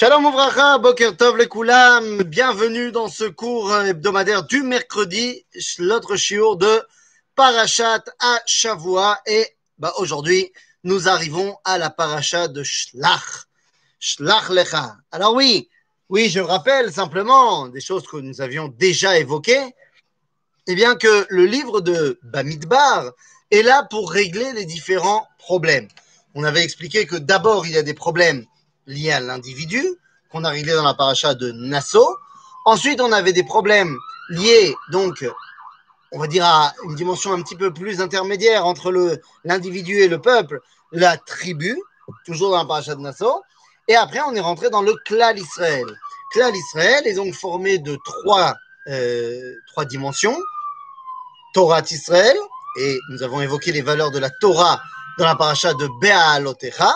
Shalom Ouvracha, Boker Tov le Koulam, bienvenue dans ce cours hebdomadaire du mercredi, l'autre chiour de Parashat à Shavua. Et bah, aujourd'hui, nous arrivons à la Parashat de Shlach. Shlach Lecha. Alors oui, oui, je rappelle simplement des choses que nous avions déjà évoquées. Eh bien que le livre de Bamidbar est là pour régler les différents problèmes. On avait expliqué que d'abord, il y a des problèmes liés à l'individu, qu'on a réglé dans la paracha de Nassau. Ensuite, on avait des problèmes liés, donc, on va dire, à une dimension un petit peu plus intermédiaire entre l'individu et le peuple, la tribu, toujours dans la paracha de Nassau. Et après, on est rentré dans le Klal Israël. Klal Israël est donc formé de trois, euh, trois dimensions. Torah Israël, et nous avons évoqué les valeurs de la Torah dans la paracha de Be'alotecha.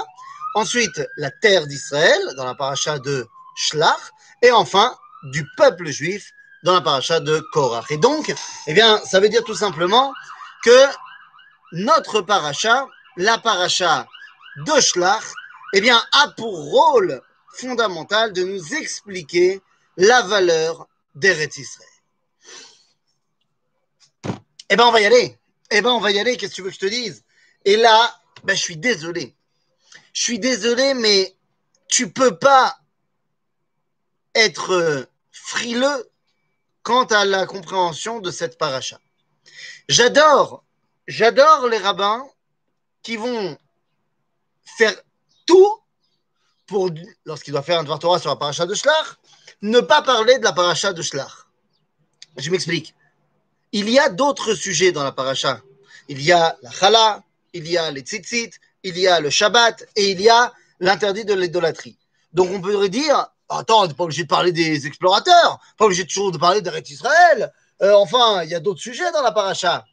Ensuite, la terre d'Israël dans la paracha de Shlach. Et enfin, du peuple juif dans la paracha de Korach. Et donc, eh bien, ça veut dire tout simplement que notre paracha, la paracha de Shlach, eh bien, a pour rôle fondamental de nous expliquer la valeur d'Eretz Israël. Eh bien, on va y aller. Eh bien, on va y aller. Qu'est-ce que tu veux que je te dise? Et là, ben, je suis désolé. Je suis désolé, mais tu peux pas être frileux quant à la compréhension de cette paracha. J'adore, j'adore les rabbins qui vont faire tout pour, lorsqu'il doit faire un devoir Torah sur la paracha de Shlach, ne pas parler de la paracha de Shlach. Je m'explique. Il y a d'autres sujets dans la paracha. Il y a la chala, il y a les tzitzit, il y a le Shabbat et il y a l'interdit de l'idolâtrie. Donc on pourrait dire, attends, on pas obligé de parler des explorateurs, pas obligé toujours de parler d'Eretz Israël. Euh, enfin, il y a d'autres sujets dans la paracha.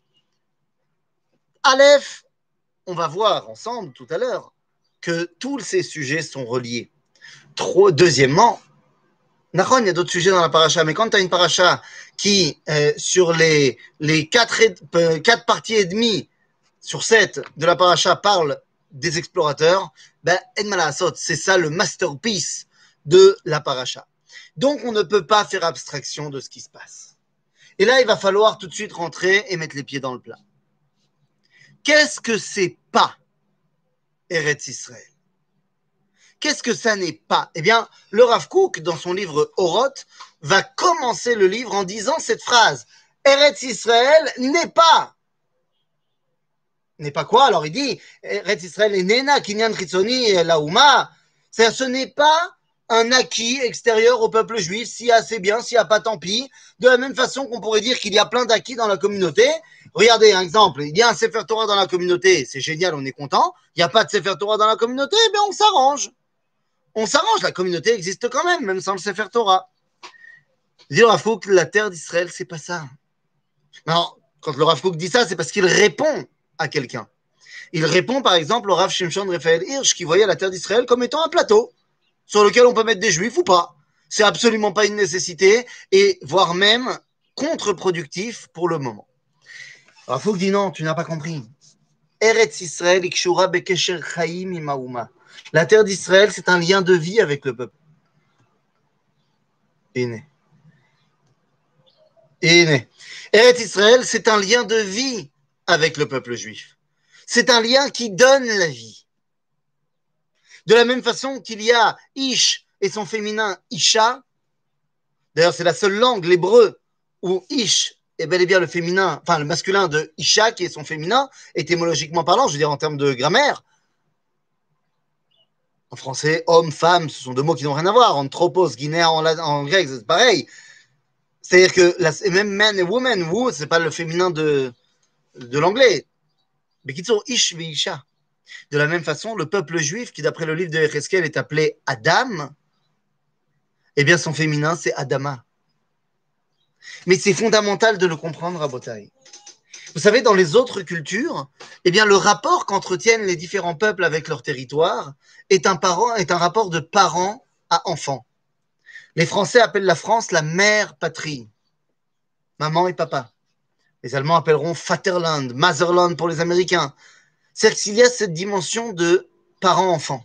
Aleph, on va voir ensemble tout à l'heure que tous ces sujets sont reliés. Deuxièmement, Nahon, il y a d'autres sujets dans la paracha, mais quand tu as une paracha qui, euh, sur les, les quatre, euh, quatre parties et demie sur sept de la paracha parle des explorateurs, ben, c'est ça le masterpiece de la paracha. Donc, on ne peut pas faire abstraction de ce qui se passe. Et là, il va falloir tout de suite rentrer et mettre les pieds dans le plat. Qu'est-ce que c'est pas Eretz Israël Qu'est-ce que ça n'est pas? Eh bien, le Rav Kook, dans son livre Oroth, va commencer le livre en disant cette phrase Eretz Israël n'est pas n'est pas quoi Alors il dit, Eretz Israël est nena, kinyan ce n'est pas un acquis extérieur au peuple juif. S'il y a, c'est bien. S'il n'y a pas, tant pis. De la même façon qu'on pourrait dire qu'il y a plein d'acquis dans la communauté. Regardez un exemple. Il y a un Sefer Torah dans la communauté. C'est génial, on est content. Il n'y a pas de Sefer Torah dans la communauté. Eh on s'arrange. On s'arrange. La communauté existe quand même, même sans le Sefer Torah. Dire Rav la terre d'Israël, c'est pas ça. Non, quand le Rav dit ça, c'est parce qu'il répond à quelqu'un. Il répond par exemple au Rav Shimshon Raphaël Hirsch qui voyait la terre d'Israël comme étant un plateau sur lequel on peut mettre des juifs ou pas. C'est absolument pas une nécessité et voire même contre-productif pour le moment. Rav Fouk dit non, tu n'as pas compris. Eretz Israël ikshura bekesher chaim imaouma. La terre d'Israël, c'est un lien de vie avec le peuple. Iné. Iné. Eretz Israël, c'est un lien de vie avec le peuple juif. C'est un lien qui donne la vie. De la même façon qu'il y a Ish et son féminin Isha, d'ailleurs c'est la seule langue, l'hébreu, où Ish est bel et bien le féminin, enfin le masculin de Isha qui est son féminin, étymologiquement parlant, je veux dire en termes de grammaire. En français, homme, femme, ce sont deux mots qui n'ont rien à voir. Anthropos, guinéen en, en grec, c'est pareil. C'est-à-dire que même man et woman, vous, c'est pas le féminin de, de l'anglais. Ish Isha. De la même façon, le peuple juif, qui d'après le livre de Ezekiel est appelé Adam, eh bien son féminin c'est Adama. Mais c'est fondamental de le comprendre à Botaï. Vous savez, dans les autres cultures, eh bien le rapport qu'entretiennent les différents peuples avec leur territoire est un, parent, est un rapport de parents à enfants. Les Français appellent la France la mère patrie, maman et papa. Les Allemands appelleront Vaterland, Motherland pour les Américains. C'est-à-dire qu'il y a cette dimension de parent-enfant.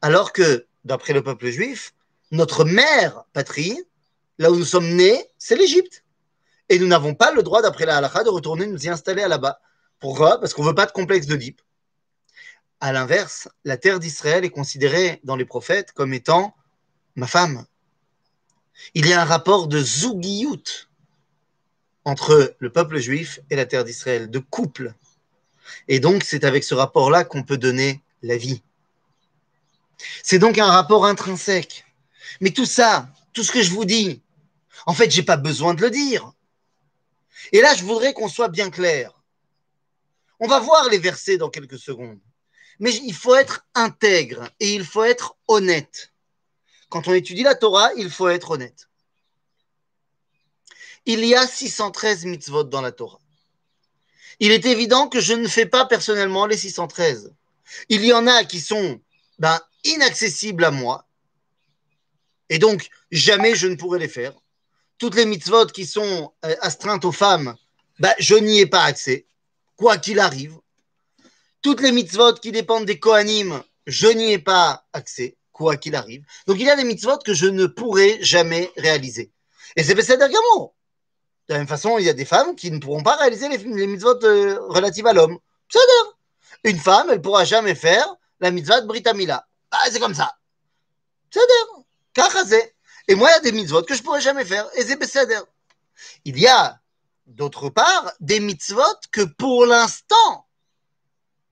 Alors que d'après le peuple juif, notre mère patrie, là où nous sommes nés, c'est l'Égypte. Et nous n'avons pas le droit, d'après la halakha, de retourner nous y installer là-bas. Pourquoi? Parce qu'on ne veut pas de complexe d'Oedipe. À l'inverse, la terre d'Israël est considérée dans les prophètes comme étant ma femme. Il y a un rapport de zougiout entre le peuple juif et la terre d'Israël, de couple. Et donc, c'est avec ce rapport-là qu'on peut donner la vie. C'est donc un rapport intrinsèque. Mais tout ça, tout ce que je vous dis, en fait, j'ai pas besoin de le dire. Et là, je voudrais qu'on soit bien clair. On va voir les versets dans quelques secondes. Mais il faut être intègre et il faut être honnête. Quand on étudie la Torah, il faut être honnête. Il y a 613 mitzvot dans la Torah. Il est évident que je ne fais pas personnellement les 613. Il y en a qui sont ben, inaccessibles à moi. Et donc, jamais je ne pourrai les faire. Toutes les mitzvot qui sont euh, astreintes aux femmes, ben, je n'y ai pas accès, quoi qu'il arrive. Toutes les mitzvot qui dépendent des Kohanim, je n'y ai pas accès, quoi qu'il arrive. Donc il y a des mitzvot que je ne pourrai jamais réaliser. Et c'est Besséder. De la même façon, il y a des femmes qui ne pourront pas réaliser les, les mitzvot euh, relatives à l'homme. Une femme, elle ne pourra jamais faire la mitzvah de Britamila. Ah, c'est comme ça. C'est Kachazé. Et moi, il y a des mitzvot que je ne pourrai jamais faire. Et c'est. Il y a, d'autre part, des mitzvot que pour l'instant,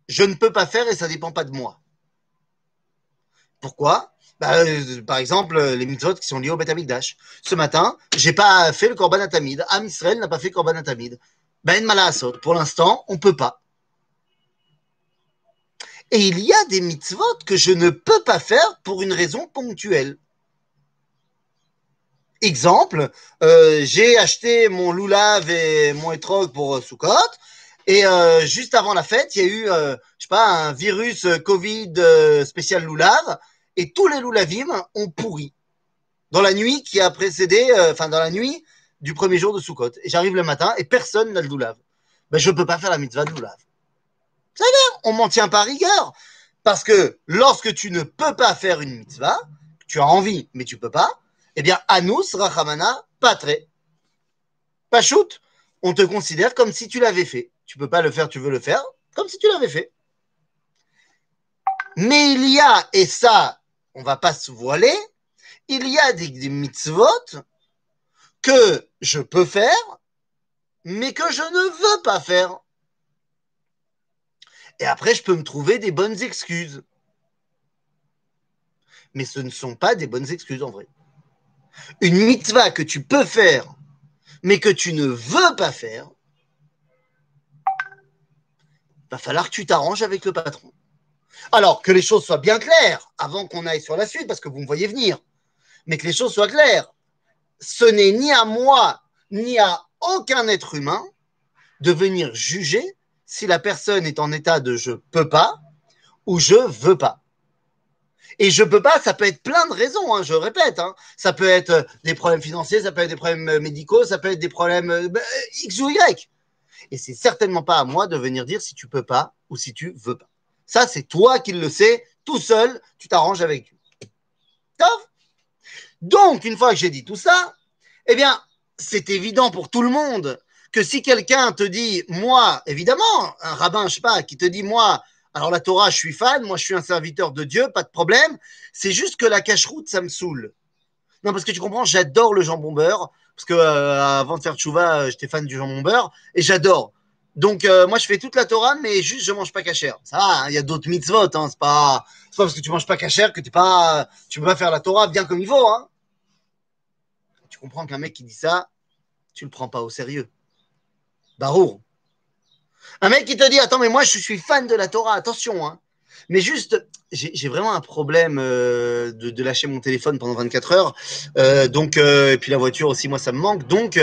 je ne peux pas faire et ça ne dépend pas de moi. Pourquoi? Bah, euh, Par exemple, les mitzvot qui sont liés au Beth Amikdash. Ce matin, j'ai pas fait le Korban Atamid. Am Israël n'a pas fait le Korban Atamid. Ben Malasot. Pour l'instant, on peut pas. Et il y a des mitzvot que je ne peux pas faire pour une raison ponctuelle. Exemple, euh, j'ai acheté mon loulav et mon étrog pour Sukkot. Et euh, juste avant la fête, il y a eu, euh, je sais pas, un virus euh, Covid spécial loulav, et tous les loulavim ont pourri dans la nuit qui a précédé, enfin dans la nuit du premier jour de Sukkot. J'arrive le matin et personne n'a le loulav. Ben je peux pas faire la mitzvah de loulav. Veut on m'en tient pas rigueur. Parce que lorsque tu ne peux pas faire une mitzvah, tu as envie, mais tu peux pas, eh bien, anus rachamana patre. shoot, on te considère comme si tu l'avais fait tu peux pas le faire, tu veux le faire, comme si tu l'avais fait. Mais il y a, et ça, on va pas se voiler, il y a des, des mitzvot que je peux faire, mais que je ne veux pas faire. Et après, je peux me trouver des bonnes excuses. Mais ce ne sont pas des bonnes excuses en vrai. Une mitzvah que tu peux faire, mais que tu ne veux pas faire, va falloir que tu t'arranges avec le patron. Alors, que les choses soient bien claires avant qu'on aille sur la suite, parce que vous me voyez venir, mais que les choses soient claires. Ce n'est ni à moi, ni à aucun être humain de venir juger si la personne est en état de je peux pas ou je veux pas. Et je peux pas, ça peut être plein de raisons, hein, je répète. Hein. Ça peut être des problèmes financiers, ça peut être des problèmes médicaux, ça peut être des problèmes euh, bah, X ou Y. Et c'est certainement pas à moi de venir dire si tu peux pas ou si tu veux pas. Ça, c'est toi qui le sais, tout seul, tu t'arranges avec Dieu. Donc, une fois que j'ai dit tout ça, eh bien, c'est évident pour tout le monde que si quelqu'un te dit, moi, évidemment, un rabbin, je sais pas, qui te dit, moi, alors la Torah, je suis fan, moi, je suis un serviteur de Dieu, pas de problème. C'est juste que la cache-route, ça me saoule. Non, parce que tu comprends, j'adore le jambon beurre parce que euh, avant de faire tchouva, euh, j'étais fan du jambon beurre et j'adore. Donc euh, moi je fais toute la Torah, mais juste je mange pas cachère. Ça va, hein, il y a d'autres mitzvot, hein, c'est pas, parce que tu manges pas cachère que t'es pas, tu peux pas faire la Torah bien comme il faut. Hein. Tu comprends qu'un mec qui dit ça, tu le prends pas au sérieux. Barour. Un mec qui te dit attends mais moi je suis fan de la Torah, attention hein. Mais juste, j'ai vraiment un problème euh, de, lâcher mon téléphone pendant 24 heures. Euh, donc, euh, et puis la voiture aussi, moi, ça me manque. Donc,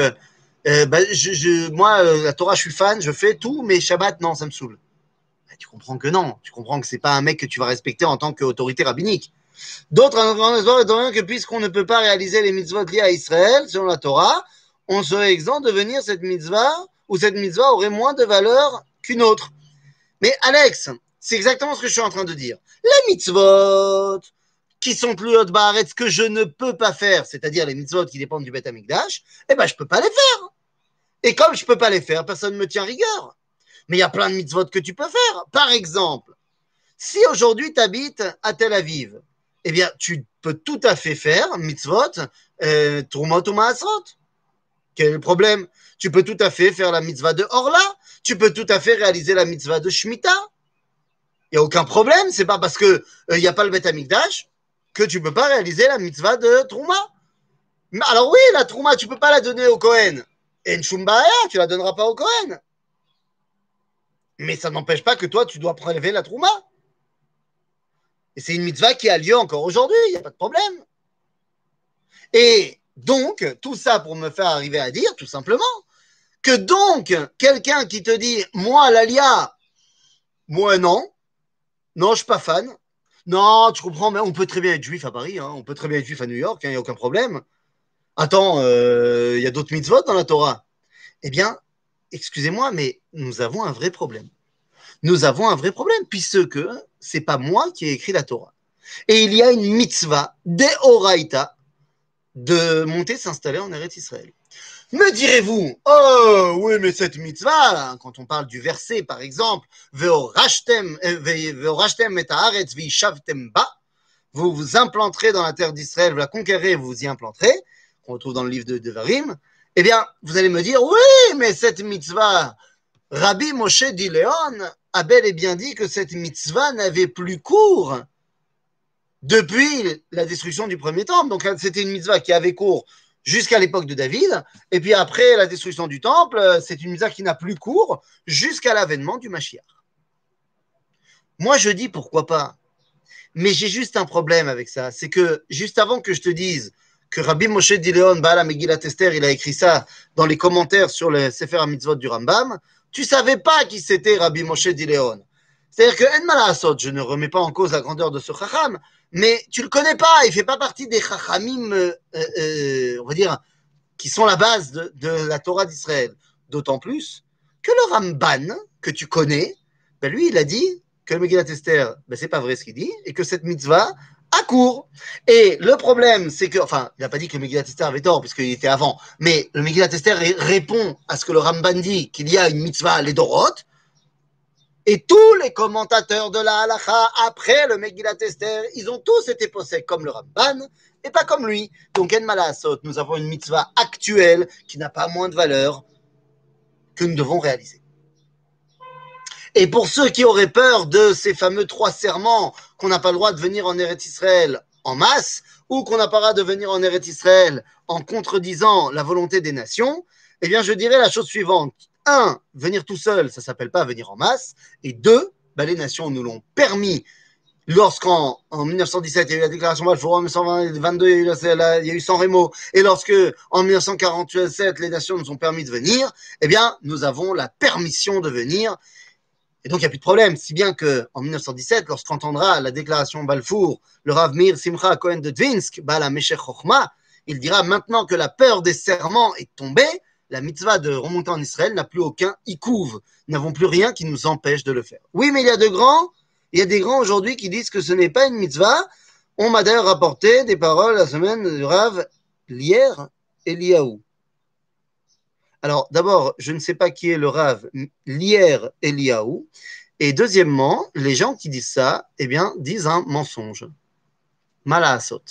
euh, euh, bah, je, moi, la Torah, je suis fan, je fais tout, mais Shabbat, non, ça me saoule. Bah, tu comprends que non. Tu comprends que c'est pas un mec que tu vas respecter en tant qu'autorité rabbinique. D'autres, que puisqu'on ne peut pas réaliser les mitzvot liés à Israël, selon la Torah, on serait exempt de venir cette mitzvah, ou cette mitzvah aurait moins de valeur qu'une autre. Mais Alex, c'est exactement ce que je suis en train de dire. Les mitzvot, qui sont plus hautes ce que je ne peux pas faire, c'est-à-dire les mitzvot qui dépendent du Beth Amikdash, eh ben, je peux pas les faire. Et comme je peux pas les faire, personne ne me tient rigueur. Mais il y a plein de mitzvot que tu peux faire. Par exemple, si aujourd'hui tu habites à Tel Aviv, eh bien, tu peux tout à fait faire mitzvot, euh, ou Maasrot. Quel est le problème? Tu peux tout à fait faire la mitzvah de Orla. Tu peux tout à fait réaliser la mitzvah de Shemitah. Il n'y a aucun problème. C'est pas parce que il euh, n'y a pas le Beth Amikdash que tu peux pas réaliser la mitzvah de Trouma. Alors oui, la Trouma, tu peux pas la donner au Kohen. Et Shumbaya, tu la donneras pas au Kohen. Mais ça n'empêche pas que toi, tu dois prélever la Trouma. Et c'est une mitzvah qui a lieu encore aujourd'hui, il n'y a pas de problème. Et donc, tout ça pour me faire arriver à dire, tout simplement, que donc, quelqu'un qui te dit, moi, l'Alia, moi, non, non, je suis pas fan. Non, tu comprends, mais on peut très bien être juif à Paris, hein. on peut très bien être juif à New York, il hein, n'y a aucun problème. Attends, euh, il y a d'autres mitzvot dans la Torah? Eh bien, excusez-moi, mais nous avons un vrai problème. Nous avons un vrai problème, puisque c'est pas moi qui ai écrit la Torah. Et il y a une mitzvah, de Oraita, de monter s'installer en Eretz Israël. Me direz-vous, oh oui, mais cette mitzvah, quand on parle du verset par exemple, euh, et ba, vous vous implanterez dans la terre d'Israël, vous la conquérez, vous vous y implanterez, qu'on retrouve dans le livre de Devarim, eh bien, vous allez me dire, oui, mais cette mitzvah, Rabbi Moshe Dileon a bel et bien dit que cette mitzvah n'avait plus cours depuis la destruction du premier temple. Donc, c'était une mitzvah qui avait cours jusqu'à l'époque de David. Et puis après la destruction du temple, euh, c'est une mitzvah qui n'a plus cours jusqu'à l'avènement du Mashiach. Moi, je dis pourquoi pas. Mais j'ai juste un problème avec ça. C'est que juste avant que je te dise que Rabbi Moshe Dileon, Baal Megillat Esther, il a écrit ça dans les commentaires sur le Sefer Mitzvot du Rambam, tu savais pas qui c'était Rabbi Moshe Dileon. C'est-à-dire que En Malasot, je ne remets pas en cause la grandeur de ce Chacham, mais tu le connais pas, il fait pas partie des chachamim, euh, euh, on va dire, qui sont la base de, la Torah d'Israël. D'autant plus que le Ramban, que tu connais, ben lui, il a dit que le Megillat Esther, ben c'est pas vrai ce qu'il dit, et que cette mitzvah a cours. Et le problème, c'est que, enfin, il n'a pas dit que le Megillat Esther avait tort, puisqu'il était avant, mais le Megillat Esther répond à ce que le Ramban dit, qu'il y a une mitzvah, les Dorot, et tous les commentateurs de la halacha, après le Megillat Esther, ils ont tous été possèdés comme le Ramban et pas comme lui. Donc, En Malasot, nous avons une mitzvah actuelle qui n'a pas moins de valeur que nous devons réaliser. Et pour ceux qui auraient peur de ces fameux trois serments qu'on n'a pas le droit de venir en Eretz Israël en masse ou qu'on n'a pas le droit de venir en Eretz Israël en contredisant la volonté des nations, eh bien, je dirais la chose suivante un, venir tout seul, ça s'appelle pas venir en masse. Et deux, bah, les nations nous l'ont permis. Lorsqu'en en 1917, il y a eu la déclaration Balfour, en 1922, il y a eu, San Remo, et lorsque en 1947, les nations nous ont permis de venir, eh bien, nous avons la permission de venir. Et donc, il n'y a plus de problème. Si bien que en 1917, lorsqu'entendra la déclaration Balfour, le Rav Mir Simcha Cohen de Dvinsk, Bala Meshech Chochma, il dira maintenant que la peur des serments est tombée, la mitzvah de remonter en Israël n'a plus aucun ikouv. Nous n'avons plus rien qui nous empêche de le faire. Oui, mais il y a de grands, il y a des grands aujourd'hui qui disent que ce n'est pas une mitzvah. On m'a d'ailleurs rapporté des paroles la semaine du Rav Lier Eliaou. Alors, d'abord, je ne sais pas qui est le Rav Lier Eliaou. Et deuxièmement, les gens qui disent ça, eh bien, disent un mensonge. Malaasot.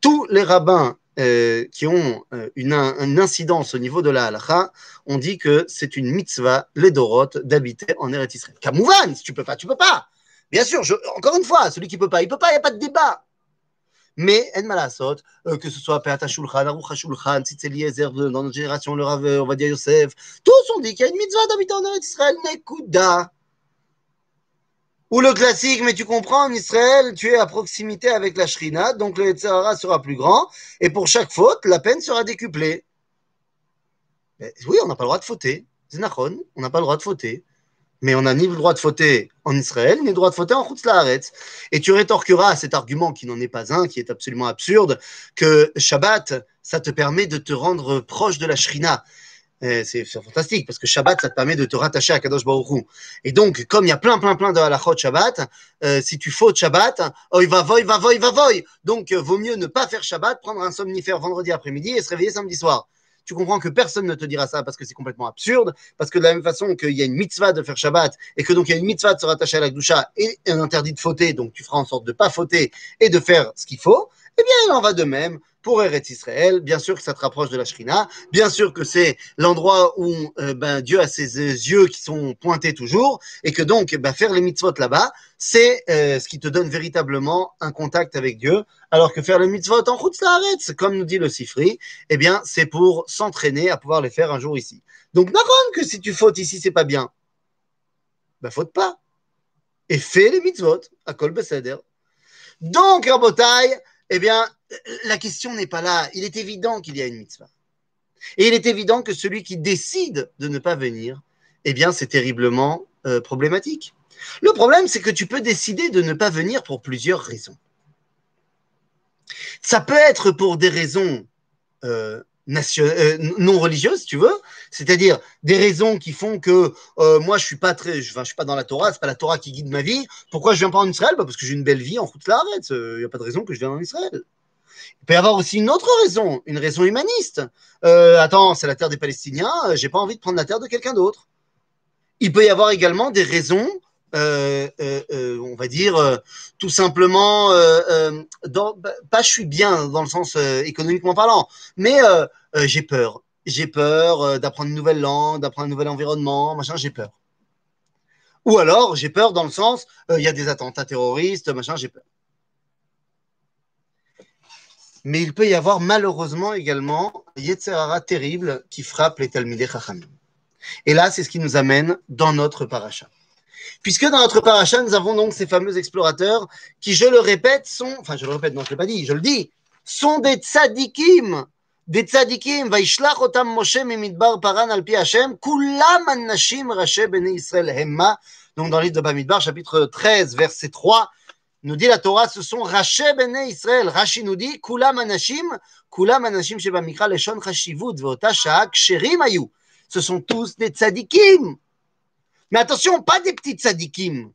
Tous les rabbins euh, qui ont euh, une, incidence au niveau de la halakha, on dit que c'est une mitzvah, les Doroth, d'habiter en Eretz Israël. Kamouvan, si tu peux pas, tu peux pas. Bien sûr, encore une fois, celui qui peut pas, il peut pas, il n'y a pas de débat. Mais, en malasot, euh, que ce soit Peata Shulchan, Aruch Shulchan, Eliezer, dans notre génération, le Rav, on va dire Yosef, tous ont dit qu'il y a une mitzvah d'habiter en Eretz Israël, Nekuda. Ou le classique, mais tu comprends, en Israël, tu es à proximité avec la Shrina, donc le Yetzirara sera plus grand, et pour chaque faute, la peine sera décuplée. oui, on n'a pas le droit de fauter. Zinachon, on n'a pas le droit de fauter. Mais on n'a ni le droit de fauter en Israël, ni le droit de fauter en Chutz Et tu rétorqueras à cet argument qui n'en est pas un, qui est absolument absurde, que Shabbat, ça te permet de te rendre proche de la Shrina. C'est fantastique parce que Shabbat, ça te permet de te rattacher à Kadosh Baruch Hu. Et donc, comme il y a plein, plein, plein de halachot Shabbat, euh, si tu fautes Shabbat, il va voy, va voy, va voy. Donc, euh, vaut mieux ne pas faire Shabbat, prendre un somnifère vendredi après-midi et se réveiller samedi soir. Tu comprends que personne ne te dira ça parce que c'est complètement absurde, parce que de la même façon qu'il y a une mitzvah de faire Shabbat et que donc il y a une mitzvah de se rattacher à la Gdusha et un interdit de fauter, donc tu feras en sorte de pas fauter et de faire ce qu'il faut, eh bien, il en va de même pour Eretz Israël. Bien sûr que ça te rapproche de la Shrina. Bien sûr que c'est l'endroit où euh, ben, Dieu a ses yeux qui sont pointés toujours et que donc ben, faire les mitzvot là-bas, c'est euh, ce qui te donne véritablement un contact avec Dieu. Alors que faire les mitzvot en route Laaretz, comme nous dit le Sifri, eh bien, c'est pour s'entraîner à pouvoir les faire un jour ici. Donc, n'attends que si tu fautes ici, c'est pas bien. Ben, faute pas. Et fais les mitzvot à Kol Beseder. Donc, Rabotai, eh bien, la question n'est pas là. Il est évident qu'il y a une mitzvah. Et il est évident que celui qui décide de ne pas venir, eh bien, c'est terriblement euh, problématique. Le problème, c'est que tu peux décider de ne pas venir pour plusieurs raisons. Ça peut être pour des raisons euh, euh, non religieuses, tu veux, c'est-à-dire des raisons qui font que euh, moi je suis pas très, je, je suis pas dans la Torah, c'est pas la Torah qui guide ma vie. Pourquoi je viens pas en Israël? Bah Parce que j'ai une belle vie en route là, il n'y a pas de raison que je vienne en Israël. Il peut y avoir aussi une autre raison, une raison humaniste. Euh, attends, c'est la terre des Palestiniens, j'ai pas envie de prendre la terre de quelqu'un d'autre. Il peut y avoir également des raisons euh, euh, euh, on va dire tout simplement, bah, pas je suis bien dans le sens économiquement parlant, mais j'ai peur. J'ai peur d'apprendre une nouvelle langue, d'apprendre un nouvel environnement, machin, j'ai peur. Ou alors, j'ai peur dans le sens, il y a des attentats terroristes, machin, j'ai peur. Mais il peut y avoir malheureusement également Yetzerara terrible qui frappe les Talmidei Chachamim. Et là, c'est ce qui nous amène dans notre paracha. Puisque dans notre paracha, nous avons donc ces fameux explorateurs qui, je le répète, sont, enfin, je le répète, non, je ne l'ai pas dit, je le dis, sont des tzadikim. Des tzadikim, vaishlach otam Moshe mimidbar paran al pi Hashem, kulam anashim rache bene Israël hemma. Donc, dans le livre de Bamidbar, chapitre 13, verset 3, nous dit la Torah, ce sont rache bene Israël. Rashi nous dit, kulam anashim, kulam anashim sheba mikra leshon chashivut, veota shaak sherim ayu. Ce sont tous des tzadikim. Mais attention, pas des petits tzadikim.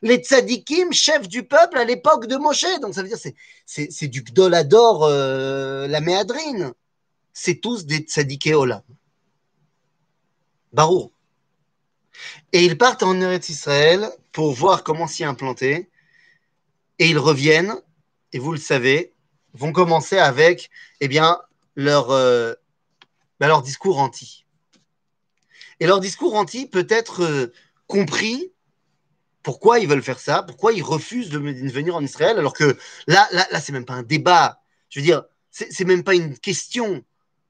Les tzadikim, chefs du peuple à l'époque de Moshe. Donc ça veut dire c'est c'est du Gdolador, euh, la méadrine. C'est tous des tzadiké olam. Barou. Et ils partent en Eretz Israël pour voir comment s'y implanter. Et ils reviennent, et vous le savez, vont commencer avec eh bien, leur, euh, ben, leur discours anti. Et leur discours anti peut être euh, compris pourquoi ils veulent faire ça, pourquoi ils refusent de venir en Israël, alors que là, là, là c'est même pas un débat. Je veux dire, c'est même pas une question.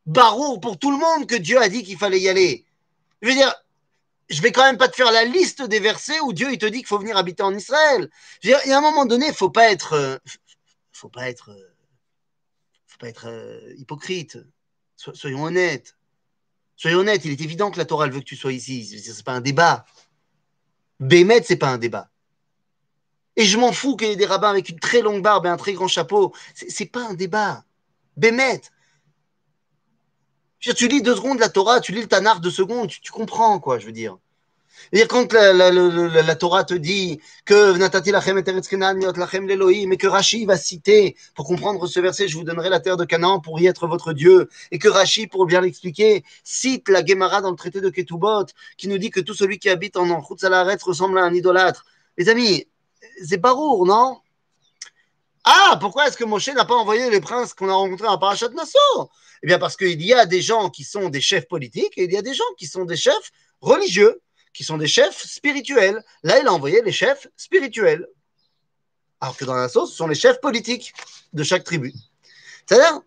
Barreau pour tout le monde que Dieu a dit qu'il fallait y aller. Je veux dire, je vais quand même pas te faire la liste des versets où Dieu il te dit qu'il faut venir habiter en Israël. Je veux dire, il y a un moment donné, faut pas être, euh, faut pas être, euh, faut pas être hypocrite. soyons honnêtes. Soyons honnêtes, il est évident que la Torah veut que tu sois ici. Ce n'est pas un débat. Bémet, c'est pas un débat. Et je m'en fous qu'il y ait des rabbins avec une très longue barbe et un très grand chapeau. C'est pas un débat. Bémet. Tu lis deux secondes la Torah, tu lis le Tanar deux secondes, tu comprends, quoi, je veux dire. Et quand la, la, la, Torah te dit que Natati lachem lachem l'Elohim, et que Rashi va citer, pour comprendre ce verset, je vous donnerai la terre de Canaan pour y être votre Dieu, et que Rashi, pour bien l'expliquer, cite la Gemara dans le traité de Ketubot, qui nous dit que tout celui qui habite en Enchut Salaret ressemble à un idolâtre. Les amis, c'est pas roux, non? Ah, pourquoi est-ce que Moshe n'a pas envoyé les princes qu'on a rencontrés à Parashat Nassau Eh bien, parce qu'il y a des gens qui sont des chefs politiques et il y a des gens qui sont des chefs religieux qui sont des chefs spirituels. Là, il a envoyé les chefs spirituels. Alors que dans la sauce, ce sont les chefs politiques de chaque tribu. C'est-à-dire,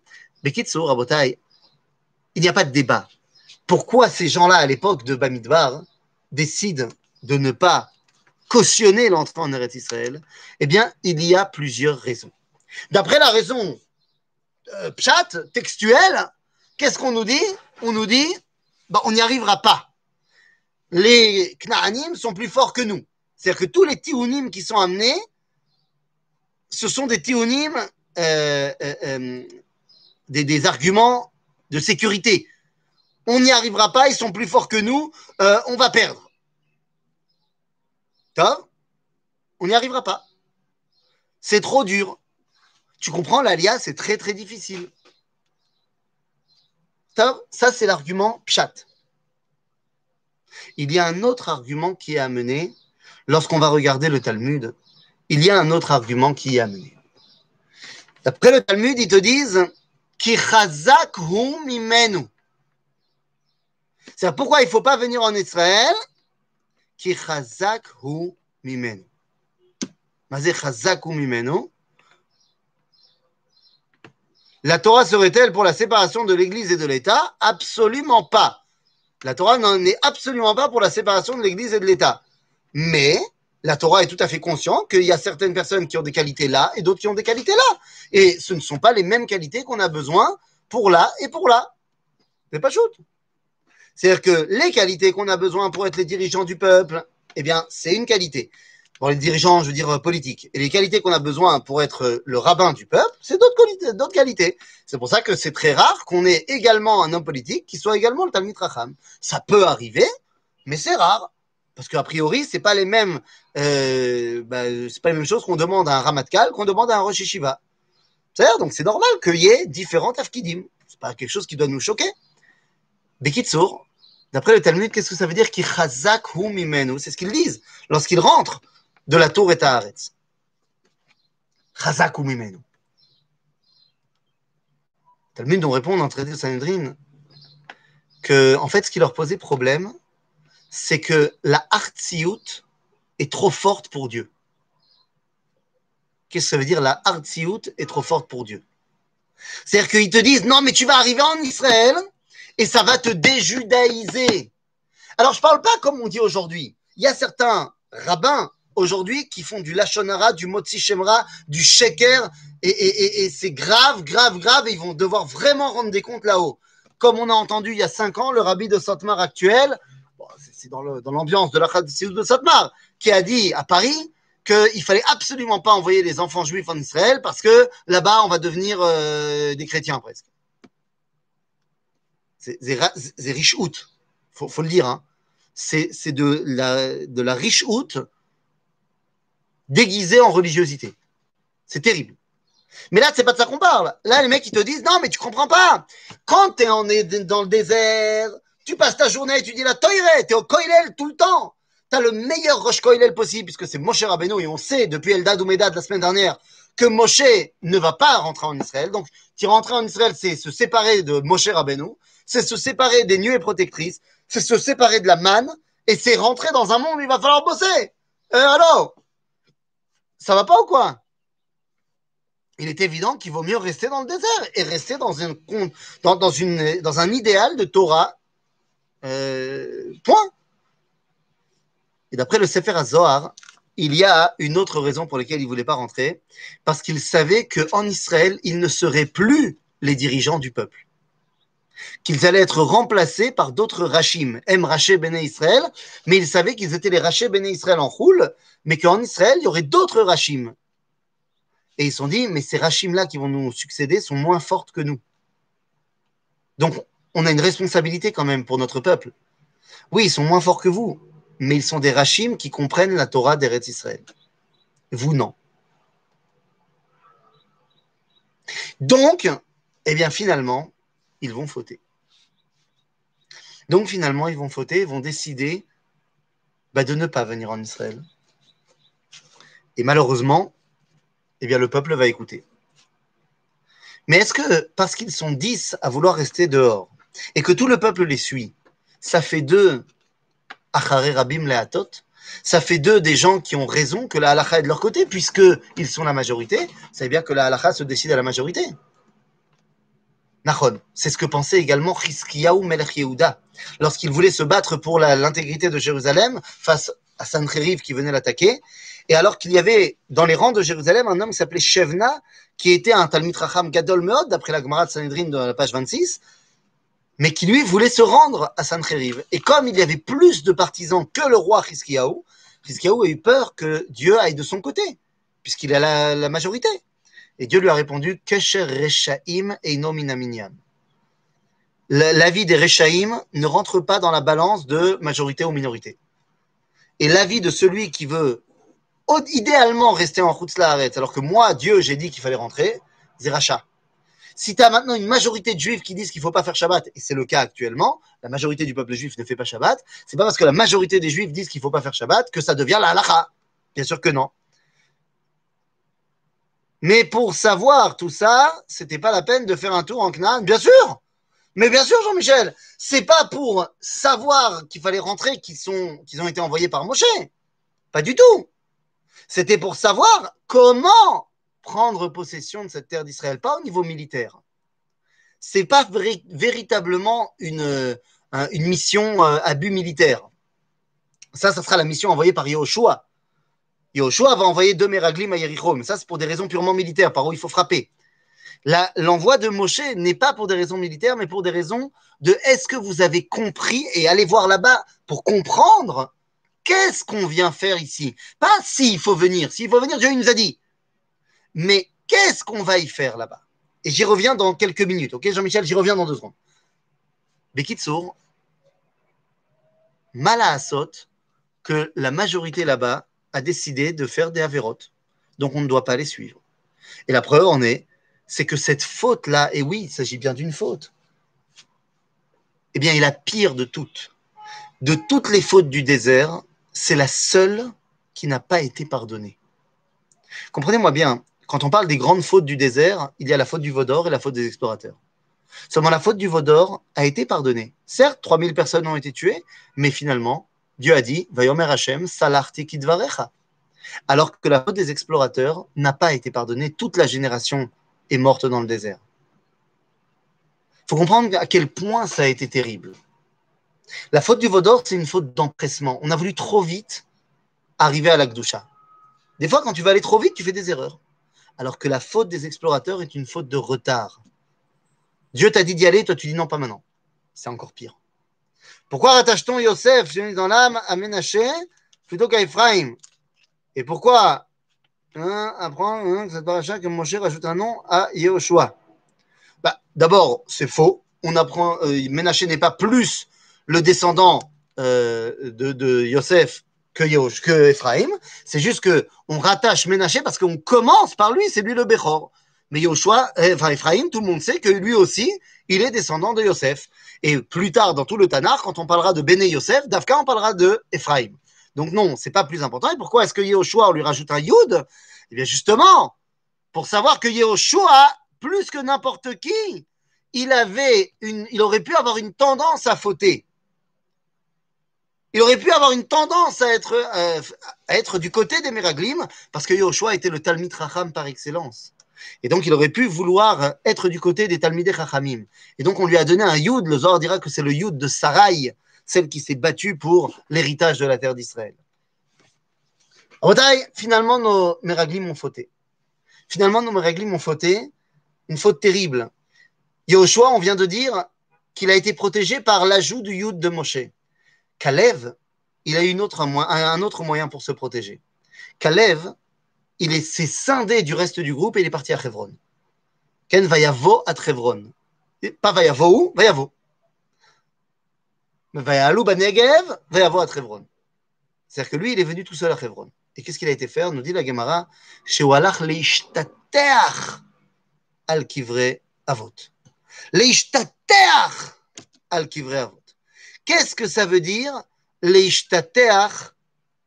Rabotai, il n'y a pas de débat. Pourquoi ces gens-là, à l'époque de Bamidbar, décident de ne pas cautionner l'entrée en Eretz Israël? Eh bien, il y a plusieurs raisons. D'après la raison euh, pchat, textuelle, qu'est-ce qu'on nous dit? On nous dit, bah, on n'y arrivera pas les Knaanim sont plus forts que nous. C'est-à-dire que tous les Tiounim qui sont amenés, ce sont des Tiounim, euh, euh, euh, des, arguments de sécurité. on n'y arrivera pas, ils sont plus forts que nous, euh, on va perdre. Tov, on n'y arrivera pas. C'est trop dur. Tu comprends, l'alia, c'est très très difficile. Tov, ça c'est l'argument pshat. Il y a un autre argument qui est amené lorsqu'on va regarder le Talmud. Il y a un autre argument qui est amené. D'après le Talmud, ils te disent Ki chazak hu mimenu. C'est pourquoi il ne faut pas venir en Israël Ki chazak hu mimenu. Chazak hu mimenu. La Torah serait-elle pour la séparation de l'Église et de l'État? Absolument pas. La Torah n'en est absolument pas pour la séparation de l'Église et de l'État. Mais la Torah est tout à fait consciente qu'il y a certaines personnes qui ont des qualités là et d'autres qui ont des qualités là. Et ce ne sont pas les mêmes qualités qu'on a besoin pour là et pour là. C'est pas shoot. C'est-à-dire que les qualités qu'on a besoin pour être les dirigeants du peuple, eh bien, c'est une qualité. Pour les dirigeants, je veux dire, politiques. Et les qualités qu'on a besoin pour être le rabbin du peuple, c'est d'autres qualités. C'est pour ça que c'est très rare qu'on ait également un homme politique qui soit également le Talmud Racham. Ça peut arriver, mais c'est rare. Parce qu'a priori, c'est pas euh, bah, pas les mêmes choses qu'on demande à un Ramatkal qu'on demande à un Rosh Yeshiva. C'est-à-dire, donc c'est normal qu'il y ait différents tafkidim. C'est pas quelque chose qui doit nous choquer. Bekitsour, d'après le Talmud, qu'est-ce que ça veut dire? Chazak C'est ce qu'ils disent lorsqu'ils rentrent de la tour et Haaretz. Chazak hu mimenu. Talmud nous répond dans le traité de Sanhedrin que, en fait, ce qui leur posait problème, c'est que la hartziout est trop forte pour Dieu. Qu'est-ce que ça veut dire la hartziout est trop forte pour Dieu? C'est-à-dire qu'ils te disent non mais tu vas arriver en Israël et ça va te déjudaïser. Alors je parle pas comme on dit aujourd'hui. Il y a certains rabbins aujourd'hui qui font du lachonara, du motzi shemra, du sheker et, c'est grave, grave, grave et ils vont devoir vraiment rendre des comptes là-haut. Comme on a entendu il y a cinq ans, le rabbi de Satmar actuel, c'est dans l'ambiance de la Chassidut de Satmar, qui a dit à Paris qu'il fallait absolument pas envoyer les enfants juifs en Israël parce que là-bas, on va devenir euh, des chrétiens presque. C'est riche out, faut, faut le dire. Hein. C'est de la, de la riche out déguisée en religiosité. C'est terrible. Mais là, c'est pas de ça qu'on parle. Là, les mecs, ils te disent, non, mais tu comprends pas. Quand tu es dans le désert, tu passes ta journée, et tu dis la toire, tu es au koilel tout le temps. Tu as le meilleur roche koilel possible, puisque c'est Moshe Rabbeinu, et on sait depuis Eldad ou Medad la semaine dernière que Moshe ne va pas rentrer en Israël. Donc, tu rentrer en Israël, c'est se séparer de Moshe Rabbeinu, c'est se séparer des nuées protectrices, c'est se séparer de la manne, et c'est rentrer dans un monde où il va falloir bosser. Euh, alors, ça va pas ou quoi? Il est évident qu'il vaut mieux rester dans le désert et rester dans, un, dans, dans, une, dans un idéal de Torah euh, point. Et d'après le Sefer HaZohar, il y a une autre raison pour laquelle il ne voulait pas rentrer, parce qu'il savait qu'en Israël, ils ne seraient plus les dirigeants du peuple. Qu'ils allaient être remplacés par d'autres Rachim, M. Raché Béné Israël, mais il savait qu'ils étaient les Raché Béné Israël en roule, mais qu'en Israël, il y aurait d'autres Rachim. Et ils se sont dit, mais ces Rachim-là qui vont nous succéder sont moins fortes que nous. Donc, on a une responsabilité quand même pour notre peuple. Oui, ils sont moins forts que vous, mais ils sont des Rachim qui comprennent la Torah d'Eretz Israël. Vous, non. Donc, eh bien, finalement, ils vont fauter. Donc, finalement, ils vont fauter, ils vont décider bah, de ne pas venir en Israël. Et malheureusement, eh bien, le peuple va écouter. Mais est-ce que parce qu'ils sont dix à vouloir rester dehors, et que tout le peuple les suit, ça fait d'eux Achare Rabim Leatot, ça fait d'eux des gens qui ont raison que la halakha est de leur côté, puisqu'ils sont la majorité. Vous savez bien que la halakha se décide à la majorité. Nachon, c'est ce que pensait également Chizkiyahu Melech lorsqu'il voulait se battre pour l'intégrité de Jérusalem face à Sancheriv qui venait l'attaquer. Et alors qu'il y avait dans les rangs de Jérusalem un homme qui s'appelait Shevna, qui était un Talmud Racham Gadol Meod, d'après la Gemara de Sanhedrin de la page 26, mais qui lui voulait se rendre à Sancheriv. Et comme il y avait plus de partisans que le roi Chizkiyahu, Chizkiyahu a eu peur que Dieu aille de son côté, puisqu'il a la, majorité. Et Dieu lui a répondu Kesher Reshaim Eino Minaminian. l'avis des Rechaïm ne rentre pas dans la balance de majorité ou minorité. Et l'avis de celui qui veut idéalement rester en arrête, alors que moi, Dieu, j'ai dit qu'il fallait rentrer, c'est rachat. Si tu as maintenant une majorité de juifs qui disent qu'il ne faut pas faire Shabbat, et c'est le cas actuellement, la majorité du peuple juif ne fait pas Shabbat, c'est pas parce que la majorité des juifs disent qu'il ne faut pas faire Shabbat que ça devient la halacha. Bien sûr que non. Mais pour savoir tout ça, c'était pas la peine de faire un tour en Canaan, bien sûr. Mais bien sûr, Jean-Michel, c'est pas pour savoir qu'il fallait rentrer qu'ils ont été envoyés par Moshe. Pas du tout. C'était pour savoir comment prendre possession de cette terre d'Israël, pas au niveau militaire. C'est pas véritablement une, une mission euh, à but militaire. Ça, ça sera la mission envoyée par Yahushua. Yahushua va envoyer deux Meraglim à Yericho, mais ça, c'est pour des raisons purement militaires, par où il faut frapper. L'envoi de Moshe n'est pas pour des raisons militaires, mais pour des raisons de est-ce que vous avez compris et allez voir là-bas pour comprendre qu'est-ce qu'on vient faire ici. Pas s'il faut venir. S'il faut venir, Dieu nous a dit. Mais qu'est-ce qu'on va y faire là-bas? Et j'y reviens dans quelques minutes, ok Jean-Michel, j'y reviens dans deux secondes. Bekitsour, Mala que la majorité là-bas a décidé de faire des avérotes. Donc on ne doit pas les suivre. Et la preuve en est, c'est que cette faute-là, et oui, il s'agit bien d'une faute, eh bien, est la pire de toutes. De toutes les fautes du désert, c'est la seule qui n'a pas été pardonnée. Comprenez-moi bien, quand on parle des grandes fautes du désert, il y a la faute du Vaudor et la faute des explorateurs. Seulement la faute du Vaudor a été pardonnée. Certes, 3000 personnes ont été tuées, mais finalement, Dieu a dit, Vayomer Hashem, salarti kidvarecha. Alors que la faute des explorateurs n'a pas été pardonnée, toute la génération est morte dans le désert. Il faut comprendre à quel point ça a été terrible. La faute du Vaudor, c'est une faute d'empressement. On a voulu trop vite arriver à l'Akdusha. Des fois, quand tu vas aller trop vite, tu fais des erreurs. Alors que la faute des explorateurs est une faute de retard. Dieu t'a dit d'y aller, toi tu dis non, pas maintenant. C'est encore pire. Pourquoi rattache-t-on Yosef, dans l'âme, à Ménaché plutôt qu'à Ephraim? Et pourquoi? Hein, cette paracha que Moshe rajoute un nom à Yehoshua bah, D'abord, c'est faux. On apprend, euh, Ménaché n'est pas plus le descendant euh, de, Yosef que, que Ephraim. C'est juste que on rattache Ménaché parce qu'on commence par lui, c'est lui le Bechor. Mais Yoshua, euh, enfin Ephraim, tout le monde sait que lui aussi, il est descendant de Yosef. Et plus tard, dans tout le Tanar, quand on parlera de Béné Yosef, d'Afka, on parlera de Ephraim. Donc non, c'est pas plus important. Et pourquoi est-ce que Yehoshua, on lui rajoute un Yud? Eh bien justement, pour savoir que Yehoshua, plus que n'importe qui, il aurait pu avoir une tendance à fauter. Il aurait pu avoir une tendance à être, euh, du côté des Meraglim, parce que Yehoshua était le Talmid Racham par excellence. Et donc, il aurait pu vouloir être du côté des Talmidei Chachamim. Et donc, on lui a donné un Yud. Le Zohar dira que c'est le Yud de Sarai, celle qui s'est battue pour l'héritage de la terre d'Israël. Rotaï, finalement, nos Meraglim ont fauté. Finalement, nos Meraglim ont fauté. Une faute terrible. Yahushua, on vient de dire qu'il a été protégé par l'ajout du Yud de Moshe. Kalev, il a eu un autre moyen pour se protéger. Kalev, il s'est scindé du reste du groupe et il est parti à Chevron. Ken Vayavo à Chevron. Pas Vayavo où? Vayavo. Mais Vayalou Banegev, Vayavo à Chevron. C'est-à-dire que lui, il est venu tout seul à Chevron. Et qu'est-ce qu'il a été faire? Nous dit la Gemara Shewalach leishtateach al kivre avot. Leishtateach al kivre avot. Qu'est-ce que ça veut dire Leishtateach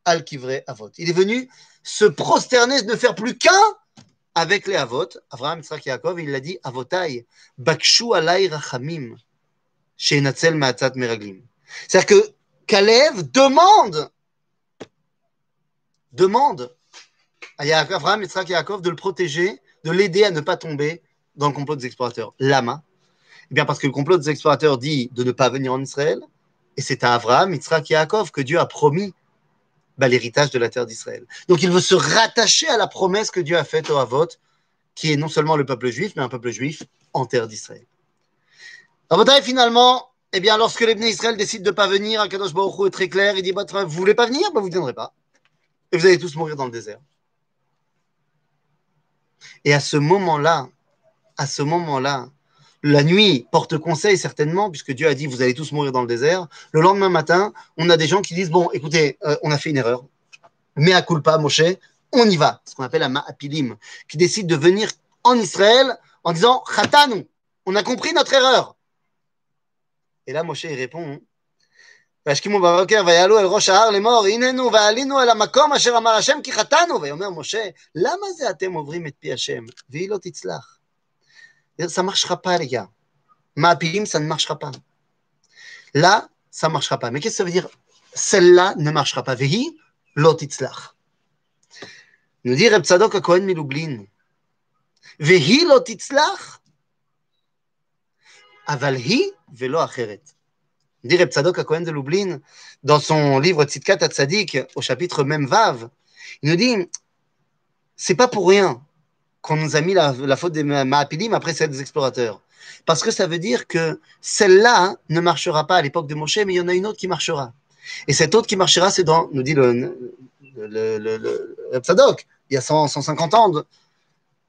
al kivre avot? Il est venu se prosterner, ne faire plus qu'un avec les Avot. Abraham, Yitzhak, Yaakov, il a dit Avotai, Bakshu alay rachamim, Sheinatzel ma'atzat meraglim. C'est-à-dire que Kalev demande, demande à Abraham, Yitzhak, Yaakov de le protéger, de l'aider à ne pas tomber dans le complot des explorateurs. Lama. Eh bien, parce que le complot des explorateurs dit de ne pas venir en Israël, et c'est à Abraham, Yitzhak, Yaakov que Dieu a promis bah, l'héritage de la terre d'Israël. Donc il veut se rattacher à la promesse que Dieu a faite au Havot, qui est non seulement le peuple juif, mais un peuple juif en terre d'Israël. et finalement, eh bien, lorsque les Israël décident de ne pas venir, Akadosh Baruch est très clair, il dit, bah, vous voulez pas venir, bah, vous ne viendrez pas. Et vous allez tous mourir dans le désert. Et à ce moment-là, à ce moment-là, La nuit porte conseil certainement, puisque Dieu a dit vous allez tous mourir dans le désert. Le lendemain matin, on a des gens qui disent bon, écoutez, euh, on a fait une erreur, mais à culpa, Moshe, on y va. Ce qu'on appelle la ma'apilim, qui décide de venir en Israël en disant Khatanu, on a compris notre erreur. Et là, Moshe il répond וישכימו בבוקר ויעלו אל ראש ההר לאמור הננו ועלינו אל המקום אשר אמר השם כי חטאנו ויאמר משה למה זה אתם עוברים את פי השם והיא לא תצלח. ça ne marchera pas les gars. Maapilim, ça ne marchera pas. Là, ça ne marchera pas. Mais qu'est-ce que ça veut dire? Celle-là ne marchera pas. Vehi, lotitzlach. Nous dit Reb à Kohen Milublin. Vehi lotitzlach. Aval hi velo acheret. Dit Reb Tzadok Kohen de Lublin dans son livre Tzidkat Tzadik au chapitre même Vav. Il nous dit c'est pas pour rien qu'on nous a mis la, faute des Maapilim après celle des explorateurs. Parce que ça veut dire que celle-là ne marchera pas à l'époque de Moshe, mais il y en a une autre qui marchera. Et cette autre qui marchera, c'est dans, nous dit le, le, il y a 100, 150 ans,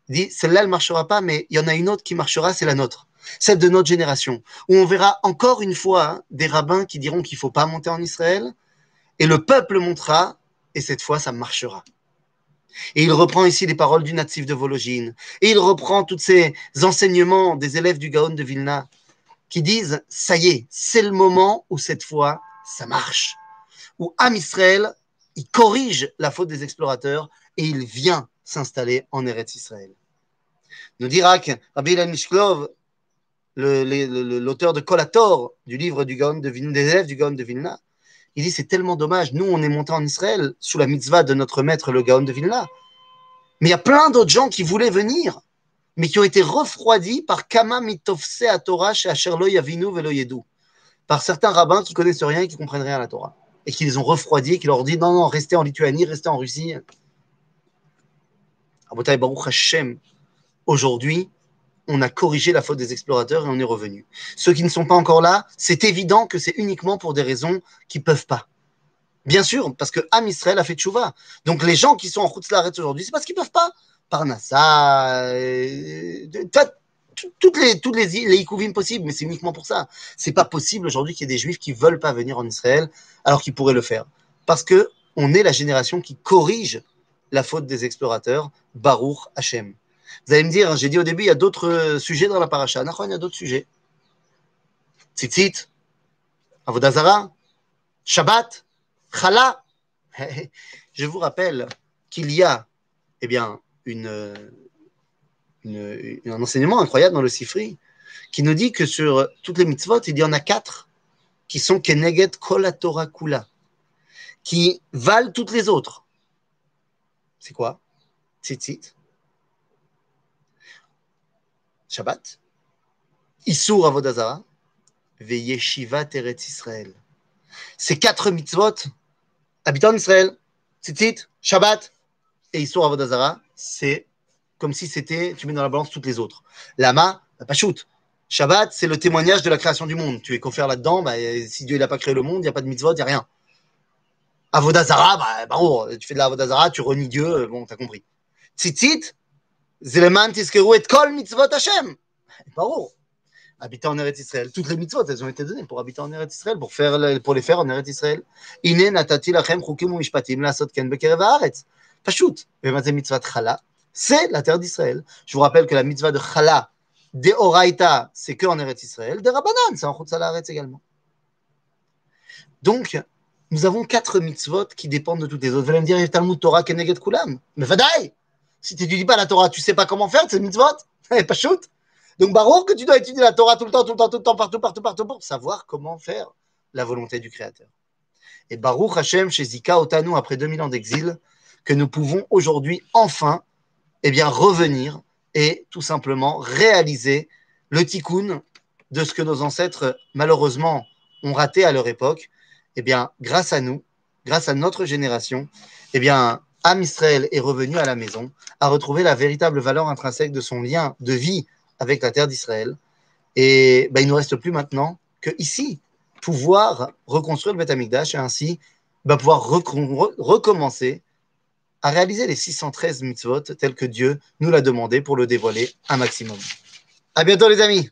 il dit celle-là, elle ne marchera pas, mais il y en a une autre qui marchera, c'est la nôtre, celle de notre génération, où on verra encore une fois des rabbins qui diront qu'il ne faut pas monter en Israël, et le peuple montera, et cette fois, ça marchera. Et il reprend ici les paroles du natif de Vologine. Et il reprend tous ces enseignements des élèves du Gaon de Vilna qui disent Ça y est, c'est le moment où cette fois, ça marche. Où Am Israël, il corrige la faute des explorateurs et il vient s'installer en Eretz Israël. Nous dira que Rabbi Ilan Mishklov, l'auteur de Kolator, du livre du Gaon de Vilna, des élèves du Gaon de Vilna, il dit c'est tellement dommage. Nous, on est monté en Israël sous la mitzvah de notre maître, le Gaon de Vilna. Mais il y a plein d'autres gens qui voulaient venir, mais qui ont été refroidis par Kama mitofse à Torah chez Asherlo Yavinu Velo Yedu. Par certains rabbins qui connaissent rien et qui comprennent rien à la Torah. Et qui les ont refroidis, et qui leur dit non, non, restez en Lituanie, restez en Russie. Abotai Baruch Hashem, aujourd'hui, on a corrigé la faute des explorateurs et on est revenu. Ceux qui ne sont pas encore là, c'est évident que c'est uniquement pour des raisons qui peuvent pas. Bien sûr, parce que Am Israël a fait tchouva. Donc les gens qui sont en route l'arrêt aujourd'hui, c'est parce qu'ils ne peuvent pas. Parnassa, euh, toutes les, toutes les, les possibles, mais c'est uniquement pour ça. C'est pas possible aujourd'hui qu'il y ait des juifs qui veulent pas venir en Israël alors qu'ils pourraient le faire. Parce que on est la génération qui corrige la faute des explorateurs, Baruch Hashem. Vous allez me dire, j'ai dit au début, il y a d'autres sujets dans la paracha. il y a d'autres sujets. Tzitzit, Avodazara, Shabbat, Chala. Je vous rappelle qu'il y a eh bien, une, une, un enseignement incroyable dans le Sifri qui nous dit que sur toutes les mitzvot, il y en a quatre qui sont Keneget Kol Torah Kula, qui valent toutes les autres. C'est quoi? Tzitzit, Shabbat, Issour Avodazara, Veyeshiva Teretz Israël. Ces quatre mitzvot, habitants d'Israël, Tzitzit, Shabbat et Issour Avodazara, c'est comme si c'était, tu mets dans la balance toutes les autres. Lama, shoot. Shabbat, c'est le témoignage de la création du monde. Tu es confère là-dedans, bah, si Dieu n'a pas créé le monde, il n'y a pas de mitzvot, il n'y a rien. Avodazara, bah, bah, tu fais de la Avodazara, tu renies Dieu, bon, t'as compris. Tzitzit, זה למען תזכרו את כל מצוות השם. ברור. Habiter en Eretz Israël. Toutes les mitzvot, elles ont été données pour habiter en Eretz Israël, pour, faire, pour les faire en Eretz Israël. הנה נתתי לכם חוקים ומשפטים לעשות כן בקרב הארץ. פשוט. ומה זה מצוות חלה? C'est la terre d'Israël. Je vous rappelle que la mitzvah de chala, de Oraita, c'est que en Eretz Israël. De Rabbanan, c'est en Chutz également. Donc, nous avons quatre mitzvot qui dépendent de toutes les autres. Vous allez me dire, Talmud Torah Keneged Kulam. Mais Vadaï si tu dis pas la Torah, tu sais pas comment faire, c'est mitzvot. pas shoot. Donc, Baruch, que tu dois étudier la Torah tout le temps, tout le temps, tout le temps, partout, partout, partout, pour savoir comment faire la volonté du Créateur. Et Baruch Hashem, chez Zika Otanu, après 2000 ans d'exil, que nous pouvons aujourd'hui enfin eh bien, revenir et tout simplement réaliser le tikkun de ce que nos ancêtres, malheureusement, ont raté à leur époque. Eh bien, grâce à nous, grâce à notre génération, eh bien, Am Israël est revenu à la maison, a retrouvé la véritable valeur intrinsèque de son lien de vie avec la terre d'Israël. Et ben, il ne nous reste plus maintenant que ici pouvoir reconstruire le Beth et ainsi ben, pouvoir recommencer à réaliser les 613 mitzvot tels que Dieu nous l'a demandé pour le dévoiler un maximum. À bientôt les amis